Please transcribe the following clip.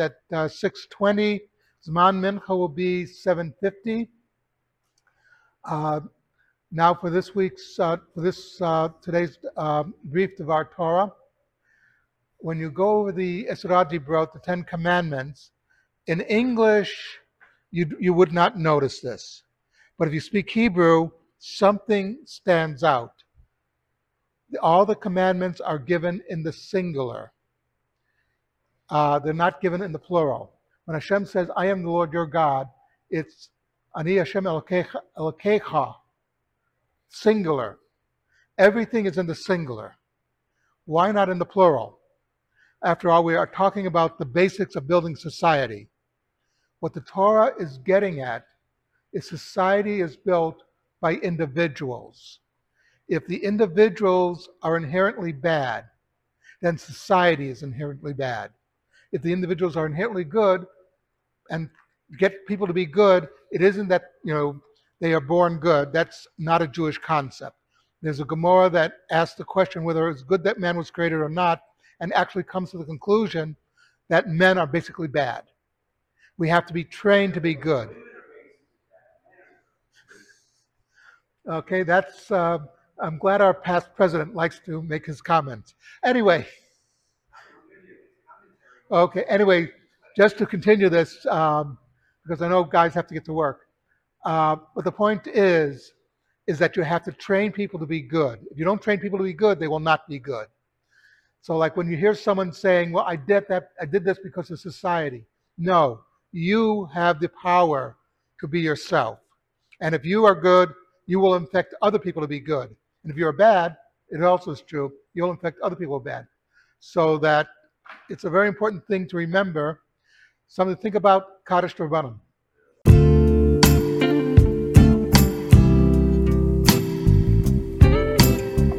uh, 6:20. Zman Mincha will be 7:50. Uh, now for this week's uh, for this uh, today's uh, brief Devar Torah. When you go over the Aseret HaDibrot, the Ten Commandments, in English, you you would not notice this, but if you speak Hebrew, something stands out. All the commandments are given in the singular. Uh, they're not given in the plural. When Hashem says, I am the Lord your God, it's Ani Hashem Elokecha, singular. Everything is in the singular. Why not in the plural? After all, we are talking about the basics of building society. What the Torah is getting at is society is built by individuals. If the individuals are inherently bad, then society is inherently bad. If the individuals are inherently good and get people to be good, it isn't that, you know, they are born good. That's not a Jewish concept. There's a Gemara that asks the question whether it's good that man was created or not, and actually comes to the conclusion that men are basically bad. We have to be trained to be good. Okay, that's, uh, I'm glad our past president likes to make his comments. Anyway, okay, anyway, just to continue this, um, because I know guys have to get to work. Uh, but the point is, is that you have to train people to be good. If you don't train people to be good, they will not be good. So, like when you hear someone saying, "Well, I did that, I did this because of society," no, you have the power to be yourself. And if you are good, you will infect other people to be good. And if you're bad, it also is true, you'll infect other people bad. So that it's a very important thing to remember. Something to think about Kaddish Rabbanim.